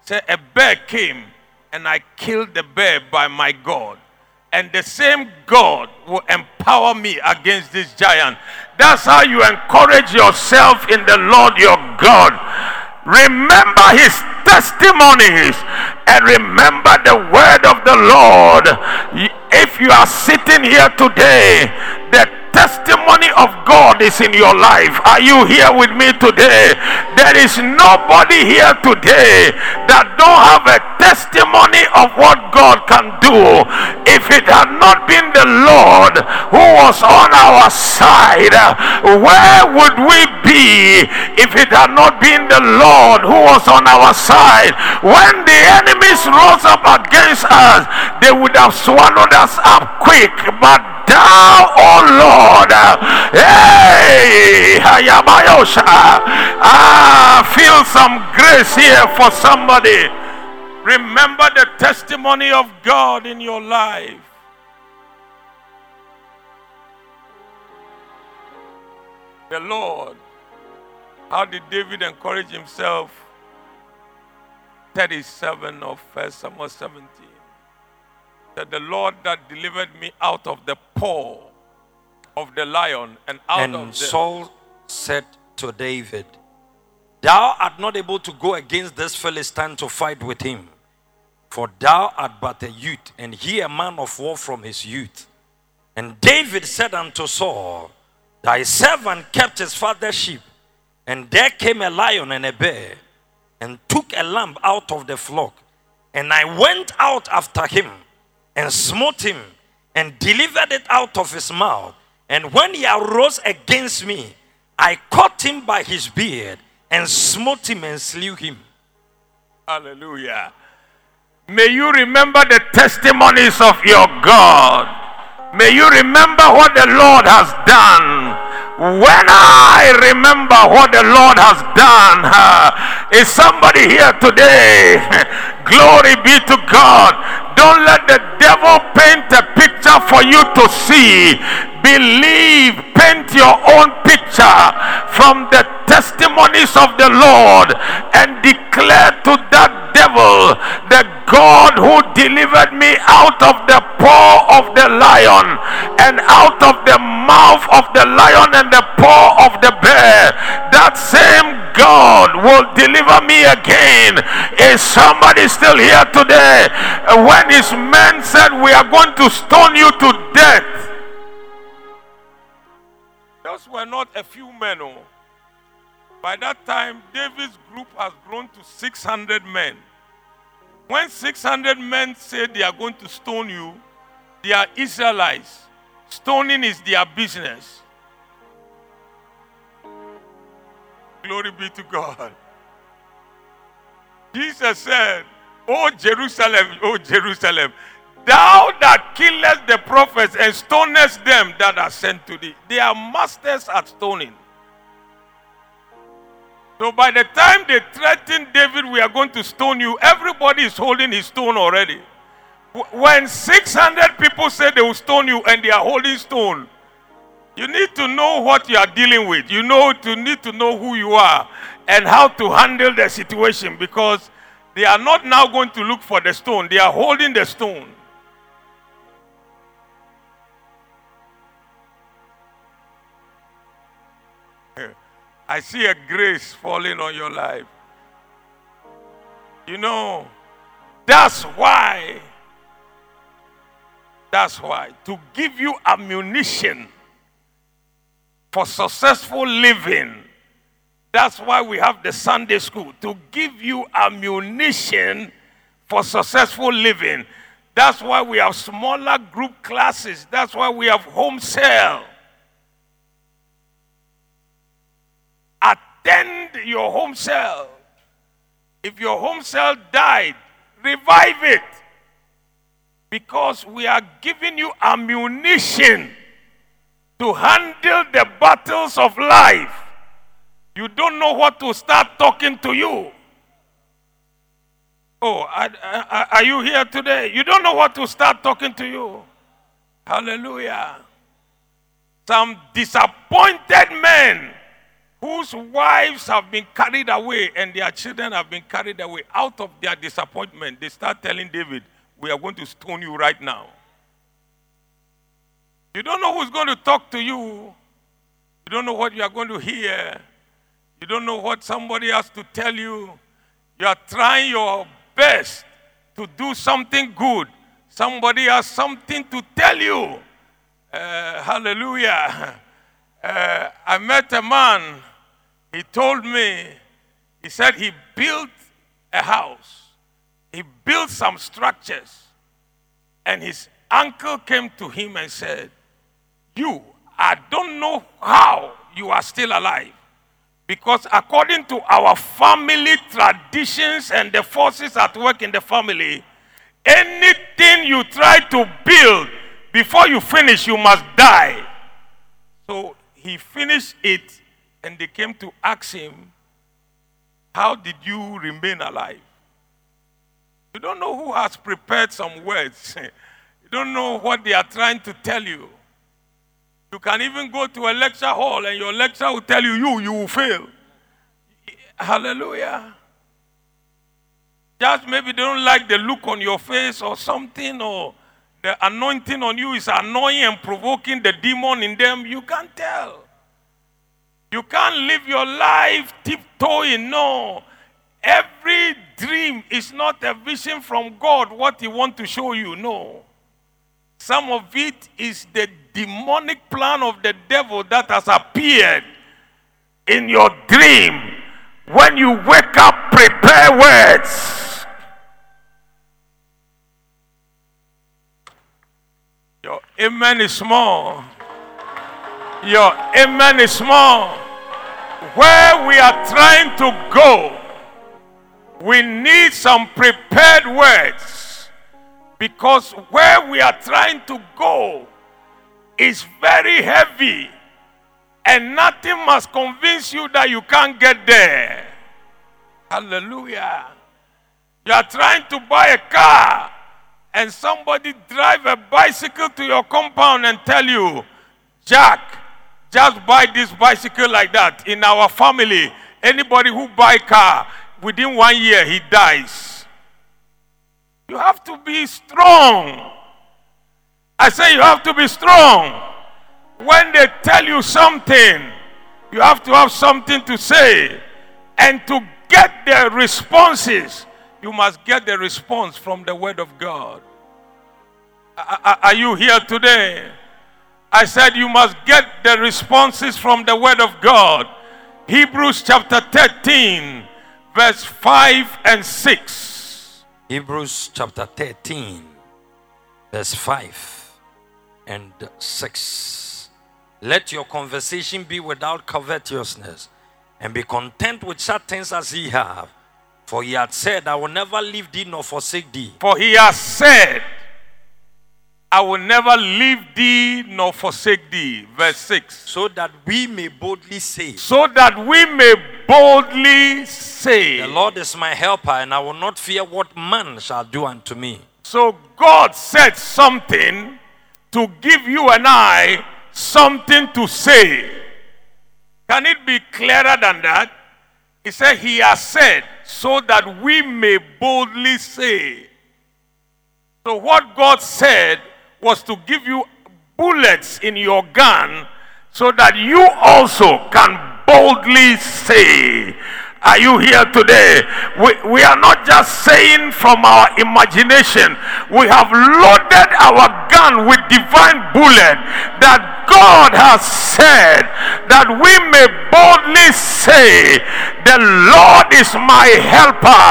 Say, a bear came, and I killed the bear by my God and the same God will empower me against this giant. That's how you encourage yourself in the Lord your God. Remember his testimonies and remember the word of the Lord. If you are sitting here today, the testimony of God is in your life. Are you here with me today? There is nobody here today that don't have a testimony of what God can do. If it had not been the Lord who was on our side, where would we be if it had not been the Lord who was on our side? When the enemies rose up against us, they would have swallowed us up quick, but thou, O Lord, hey, ah, feel some grace here for somebody. Remember the testimony of God in your life. The Lord. How did David encourage himself? 37 of 1 Samuel 17 that the Lord that delivered me out of the paw of the lion and out and of the... Saul said to David, Thou art not able to go against this Philistine to fight with him, for thou art but a youth, and he a man of war from his youth. And David said unto Saul, Thy servant kept his father's sheep, and there came a lion and a bear and took a lamb out of the flock. And I went out after him and smote him and delivered it out of his mouth. And when he arose against me, I caught him by his beard and smote him and slew him. Hallelujah. May you remember the testimonies of your God. May you remember what the Lord has done. When I remember what the Lord has done, uh, is somebody here today? [laughs] Glory be to God. Don't let the devil paint a picture for you to see. Believe, paint your own picture from the testimonies of the Lord and declare to that devil, the God who delivered me out of the paw of the lion and out of the mouth of the lion and the paw of the bear, that same God will deliver me again. Is somebody still here today? When his men said, We are going to stone you to death. Those were not a few men. Oh. By that time, David's group has grown to 600 men. When 600 men say they are going to stone you, they are Israelites. Stoning is their business. Glory be to God. Jesus said, O Jerusalem, O Jerusalem, thou that killest the prophets and stonest them that are sent to thee. They are masters at stoning. So by the time they threatened David, we are going to stone you, everybody is holding his stone already. When 600 people say they will stone you and they are holding stone, you need to know what you are dealing with. You know to need to know who you are and how to handle the situation because they are not now going to look for the stone. They are holding the stone. I see a grace falling on your life. You know, that's why, that's why, to give you ammunition for successful living, that's why we have the Sunday school, to give you ammunition for successful living. That's why we have smaller group classes. That's why we have home cell. attend your home cell. If your home cell died, revive it. Because we are giving you ammunition to handle the battles of life. You don't know what to start talking to you. Oh, are you here today? You don't know what to start talking to you. Hallelujah. Some disappointed men whose wives have been carried away and their children have been carried away out of their disappointment, they start telling David, We are going to stone you right now. You don't know who's going to talk to you. You don't know what you are going to hear. You don't know what somebody has to tell you. You are trying your best to do something good. Somebody has something to tell you. Uh, hallelujah. [laughs] Uh, I met a man he told me, he said he built a house, he built some structures, and his uncle came to him and said, You, I don't know how you are still alive. Because according to our family traditions and the forces at work in the family, anything you try to build before you finish, you must die. So he finished it and they came to ask him, How did you remain alive? You don't know who has prepared some words. [laughs] you don't know what they are trying to tell you. You can even go to a lecture hall and your lecturer will tell you, you, you will fail. Hallelujah. Just maybe they don't like the look on your face or something, or the anointing on you is annoying and provoking the demon in them. You can't tell. You can't live your life tiptoeing. No. Every dream is not a vision from God, what He wants to show you. No. Some of it is the demonic plan of the devil that has appeared in your dream When you wake up, prepare words. Your amen is small. Your amen is small. Where we are trying to go, we need some prepared words because where we are trying to go is very heavy and nothing must convince you that you can't get there. Hallelujah. You are trying to buy a car and somebody drive a bicycle to your compound and tell you, Jack, just buy this bicycle like that. In our family, anybody who buy car, within one year he dies. You have to be strong. I say you have to be strong. When they tell you something, you have to have something to say. And to get the responses, you must get the response from the Word of God. Are you here today? I said you must get the responses from the Word of God. Hebrews chapter 13, verse 5 and 6. Hebrews chapter 13, verse 5 and 6. Let your conversation be without covetousness, and be content with such things as ye have. For he had said, I will never leave thee nor forsake thee. For he has said, I will never leave thee nor forsake thee. Verse 6. So that we may boldly say, So that we may boldly say, The Lord is my helper, and I will not fear what man shall do unto me. So God said something to give you and I something to say. Can it be clearer than that? He said, He has said, so that we may boldly say. So, what God said was to give you bullets in your gun so that you also can boldly say, are you here today? We, we are not just saying from our imagination. We have loaded our gun with divine bullet that God has said that we may boldly say, The Lord is my helper,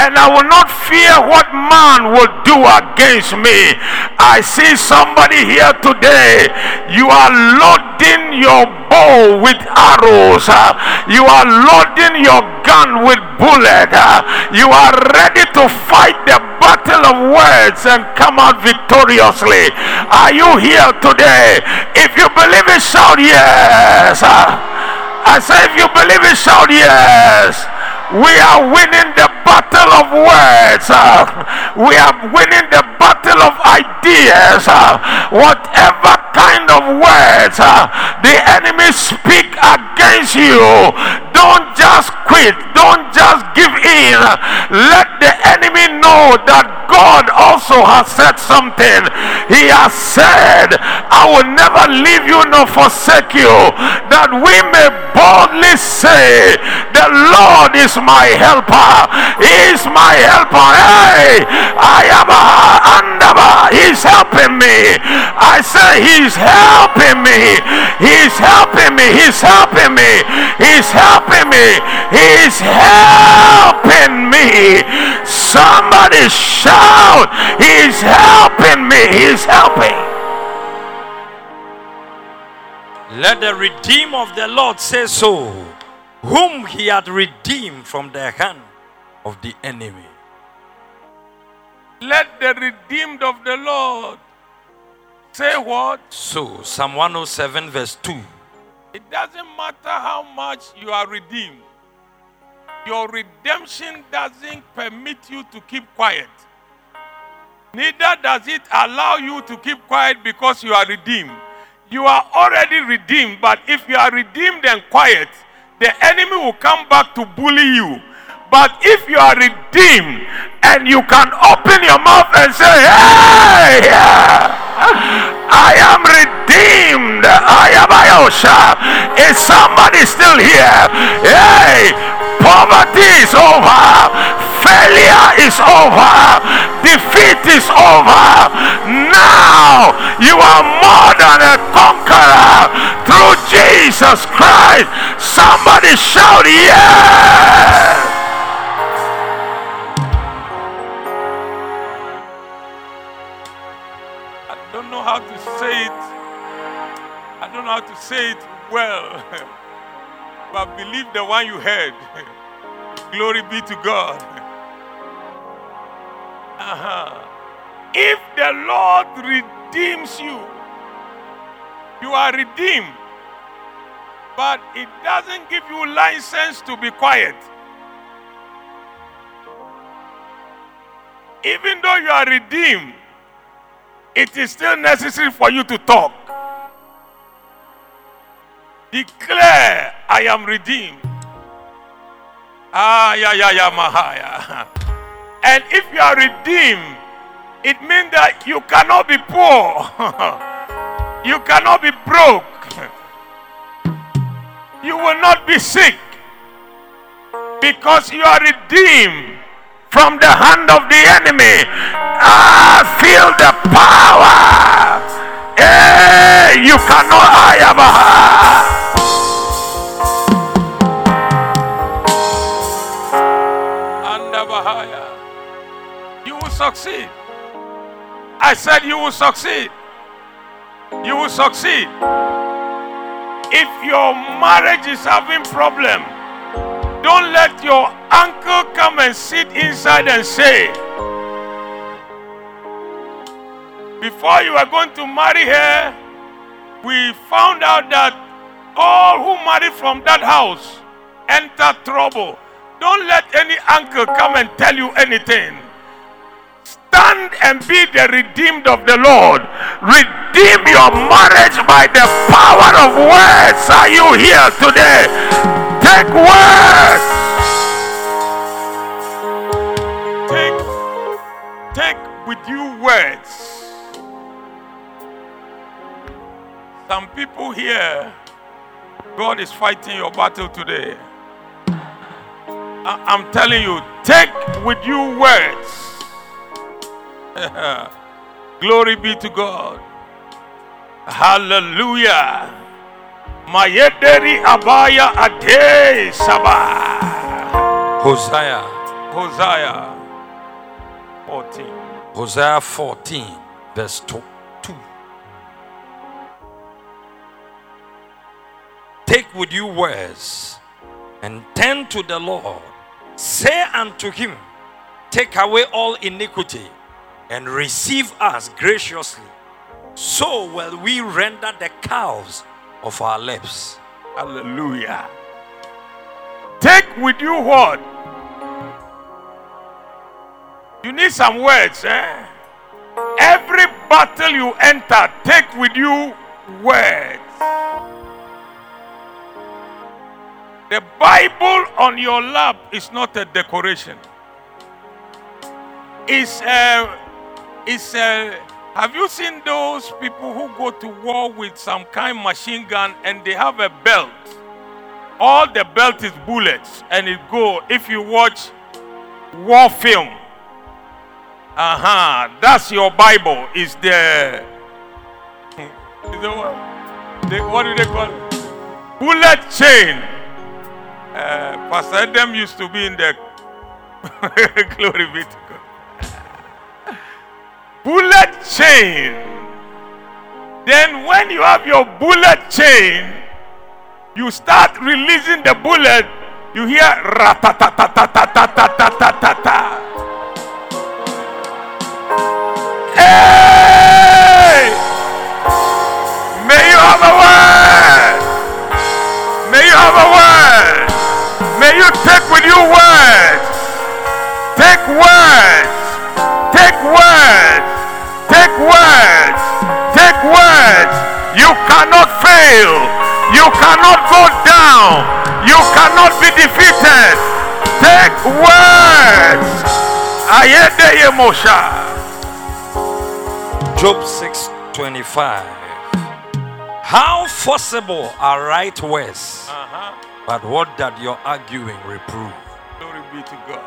and I will not fear what man will do against me. I see somebody here today. You are loading your bow with arrows. Uh, you are loading your gun with bullet. Uh, you are ready to fight the battle of words and come out victoriously. Are you here today? If you believe it, shout yes. Uh, I say, if you believe it, shout yes. We are winning the battle of words. Uh, we are winning the battle of ideas. Uh, whatever kind of words uh, the enemy speak against you, don't just quit. Don't just give in. Let the enemy know that God also has said something. He has said, I will never leave you nor forsake you, that we may boldly say, The Lord is my helper. He is my helper. Hey, I am a andaba. He's helping me. I say he's helping me. He's helping me. He's helping me. He's helping me. He's helping me. Somebody shout, He's helping me. He's helping. Let the redeemer of the Lord say so, whom he had redeemed from the hand of the enemy. Let the redeemed of the Lord say what? So, Psalm 107, verse 2. It doesn't matter how much you are redeemed, your redemption doesn't permit you to keep quiet. Neither does it allow you to keep quiet because you are redeemed. You are already redeemed, but if you are redeemed and quiet, the enemy will come back to bully you. But if you are redeemed and you can open your mouth and say, Hey, I am redeemed. I am Ayosha. Is somebody still here? Hey, poverty is over. Failure is over. Defeat is over. Now you are more than a conqueror through Jesus Christ. Somebody shout, Yes! Know how to say it well. [laughs] but believe the one you heard. [laughs] Glory be to God. [laughs] Uh-huh. If the Lord redeems you, you are redeemed. But it doesn't give you license to be quiet. Even though you are redeemed, it is still necessary for you to talk. Declare, I am redeemed. Ah, yeah, yeah, yeah, Mahaya. [laughs] And if you are redeemed, it means that you cannot be poor. [laughs] you cannot be broke. [laughs] You will not be sick because you are redeemed from the hand of the enemy. Ah, feel the power. Hey, you cannot. I have a succeed. I said you will succeed. You will succeed. If your marriage is having problem, don't let your uncle come and sit inside and say, before you are going to marry her, we found out that all who married from that house enter trouble. Don't let any uncle come and tell you anything. Stand and be the redeemed of the Lord. Redeem your marriage by the power of words. Are you here today? Take words. Take, take with you words. Some people here, God is fighting your battle today. I- I'm telling you, take with you words. [laughs] Glory be to God. Hallelujah. Mayederi abaya ade saba. Hosea, Hosea 14. Hosea 14, verse 2. Take with you words and turn to the Lord. Say unto him, Take away all iniquity and receive us graciously. So will we render the calves of our lips. Hallelujah. Take with you what? You need some words, eh? Every battle you enter, take with you words. The Bible on your lap is not a decoration. It's a, it's a, have you seen those people who go to war with some kind machine gun and they have a belt? All the belt is bullets and it go, if you watch war film, uh-huh, that's your Bible, is the, is the what, the, what do they call it? Bullet chain. Uh, Pastor Adam used to be in the [laughs] glory God. Bullet chain. Then when you have your bullet chain, you start releasing the bullet, you hear ratatatatatatatata. Hey! May you have a word. May you have a word. May you take with you words. You cannot go down. You cannot be defeated. Take words. Ayede Mosha. Job 6:25. How forcible are right words, Uh-huh. but what that your arguing reprove? Glory be to God.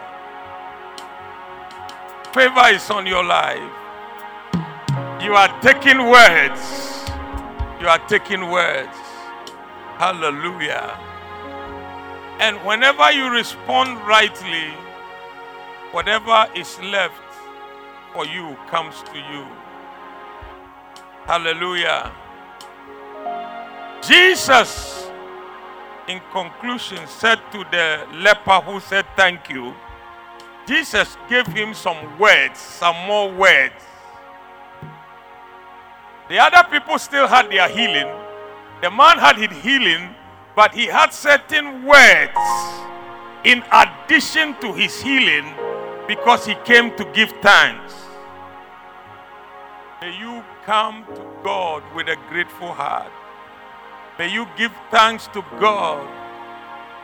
Favor is on your life. You are taking words. You are taking words. Hallelujah. And whenever you respond rightly, whatever is left for you comes to you. Hallelujah. Jesus, in conclusion, said to the leper who said, Thank you, Jesus gave him some words, some more words. The other people still had their healing. The man had his healing, but he had certain words in addition to his healing because he came to give thanks. May you come to God with a grateful heart. May you give thanks to God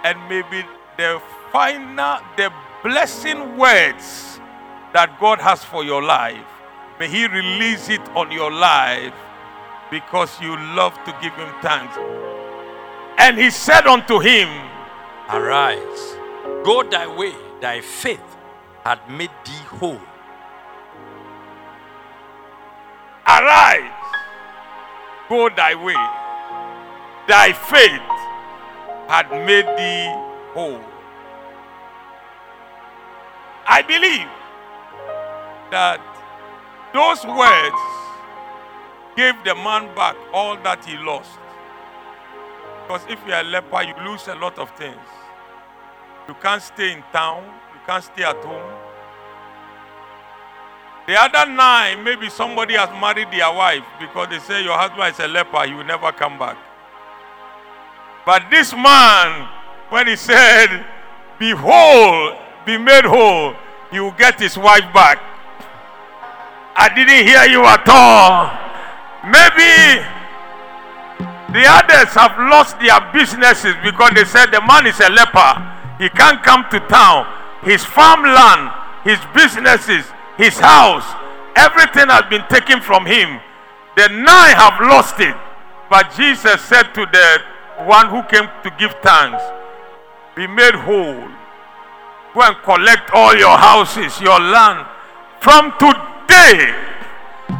and maybe the final, the blessing words that God has for your life, may He release it on your life because you love to give Him thanks. And He said unto him, Arise, go thy way, thy faith had made thee whole. Arise, go thy way. Thy faith had made thee whole. I believe that those words gave the man back all that he lost. Because if you're a leper, you lose a lot of things. You can't stay in town, you can't stay at home. The other nine, maybe somebody has married their wife because they say your husband is a leper, he will never come back. But this man, when he said, Be whole, be made whole, he will get his wife back. I didn't hear you at all. Maybe the others have lost their businesses because they said the man is a leper. He can't come to town. His farmland, his businesses, his house, everything has been taken from him. The nine have lost it. But Jesus said to the one who came to give thanks, Be made whole. Go and collect all your houses, your land. From today,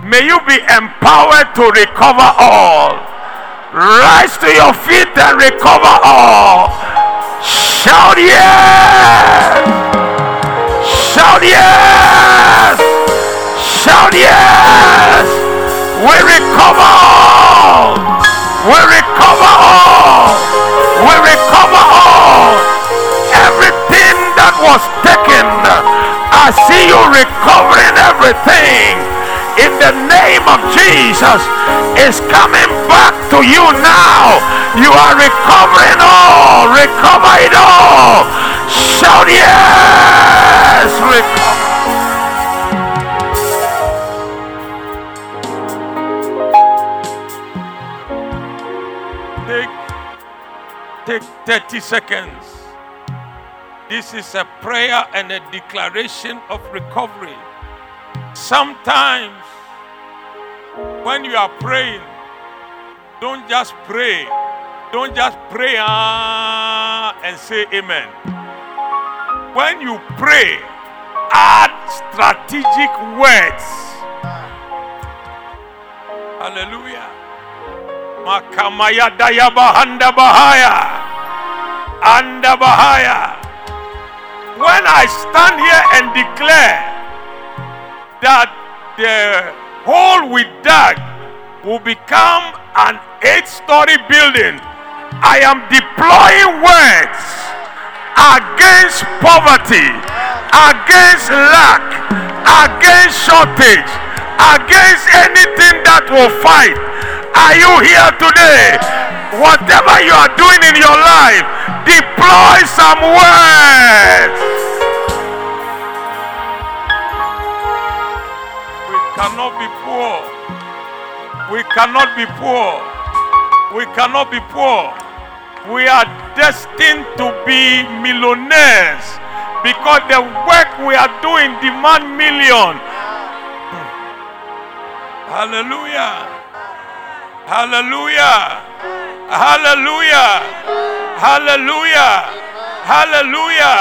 may you be empowered to recover all. Rise to your feet and recover all. Shout yes! Shout yes! Shout yes! We recover all! We recover all! We recover all! Everything that was taken, I see you recovering everything in the name of Jesus is coming back to you now. You are recovering all. Recover it all. Shout yes. Recover. Take, take 30 seconds. This is a prayer and a declaration of recovery. Sometimes, when you are praying, don't just pray. Don't just pray ah, and say amen. When you pray, add strategic words. Hallelujah. Makamaya daya bahanda bahaya. Anda bahaya. When I stand here and declare that the hole we dug will become an eight story building, I am deploying words against poverty, against lack, against shortage, against anything that will fight. Are you here today? Whatever you are doing in your life, deploy some words. Cannot be poor. We cannot be poor. We cannot be poor. We are destined to be millionaires because the work we are doing demand million. Hallelujah. Hallelujah. Hallelujah. Hallelujah. Hallelujah.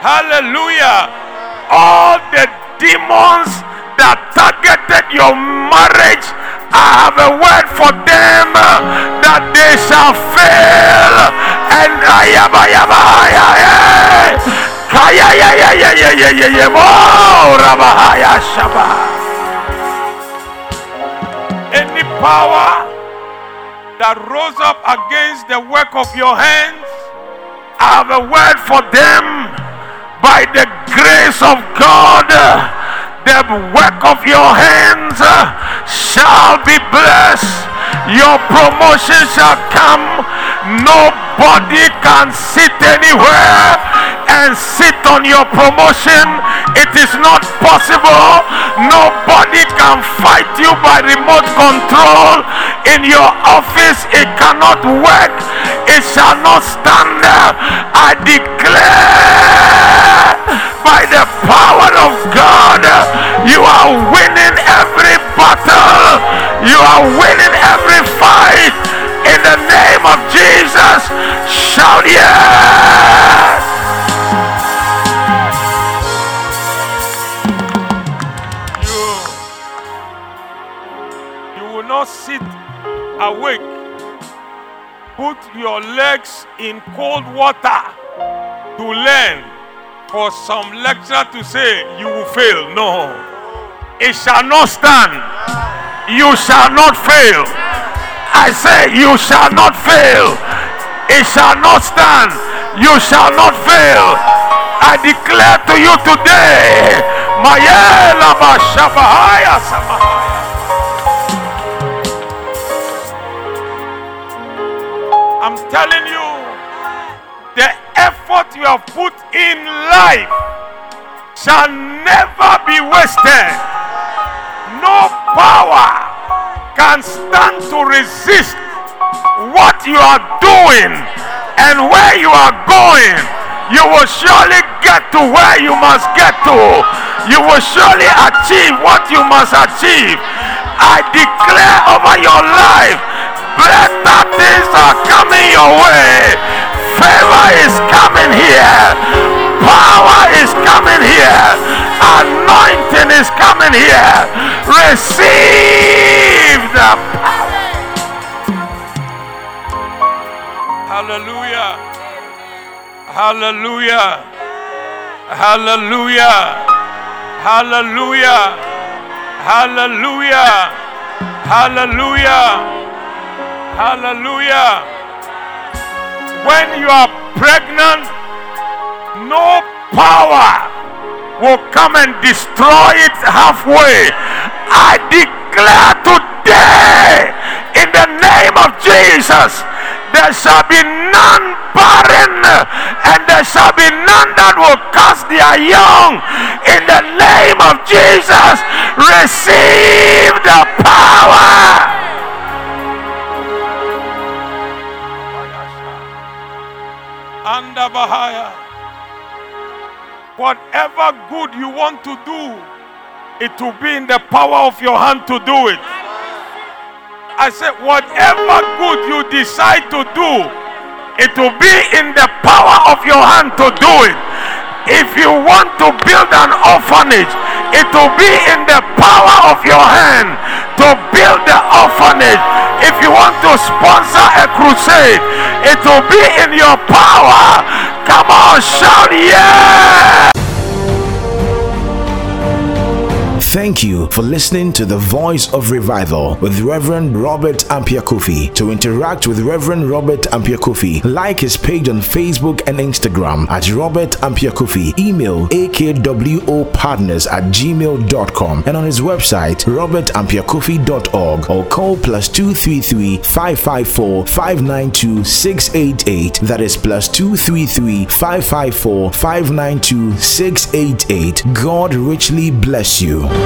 Hallelujah. All the demons that targeted your marriage. I have a word for them uh, that they shall fail. And I am, I am, I am. Any power that rose up against the work of your hands, I have a word for them by the grace of God the work of your hands uh, shall be blessed. Your promotion shall come. Nobody can sit anywhere and sit on your promotion. It is not possible. Nobody can fight you by remote control in your office. It cannot work. It shall not stand. there. I declare by the power of God, you are winning every battle. You are winning every fight. In the name of Jesus, shout yes. You, you will not sit awake. Put your legs in cold water to learn for some lecturer to say you will fail. No, it shall not stand. You shall not fail. I say, you shall not fail. It shall not stand. You shall not fail. I declare to you today. I'm telling you, the effort you have put in life shall never be wasted. No power can stand to resist what you are doing and where you are going. You will surely get to where you must get to. You will surely achieve what you must achieve. I declare over your life better things are coming your way. Favor is coming here. Power is coming here. Anointing is coming here. Receive power. Hallelujah. Hallelujah. Hallelujah. Hallelujah. Hallelujah. Hallelujah. Hallelujah. When you are pregnant, no power will come and destroy it halfway. I declare today, in the name of Jesus, there shall be none barren, and there shall be none that will cast their young. In the name of Jesus, receive the power. Under Bahaya. Whatever good you want to do, it will be in the power of your hand to do it. I said, whatever good you decide to do, it will be in the power of your hand to do it. If you want to build an orphanage, it will be in the power of your hand to build the orphanage. If you want to sponsor a crusade, it will be in your power. Come on, shout yeah! Thank you for listening to the Voice of Revival with Reverend Robert Ampia Kofi. To interact with Reverend Robert Ampia Kofi, like his page on Facebook and Instagram at Robert Ampia Kofi. Email akwоpartners at gmail.com and on his website robertampiakofi.org or call plus 233 554 592 688. That is plus 233 554 592 688. God richly bless you.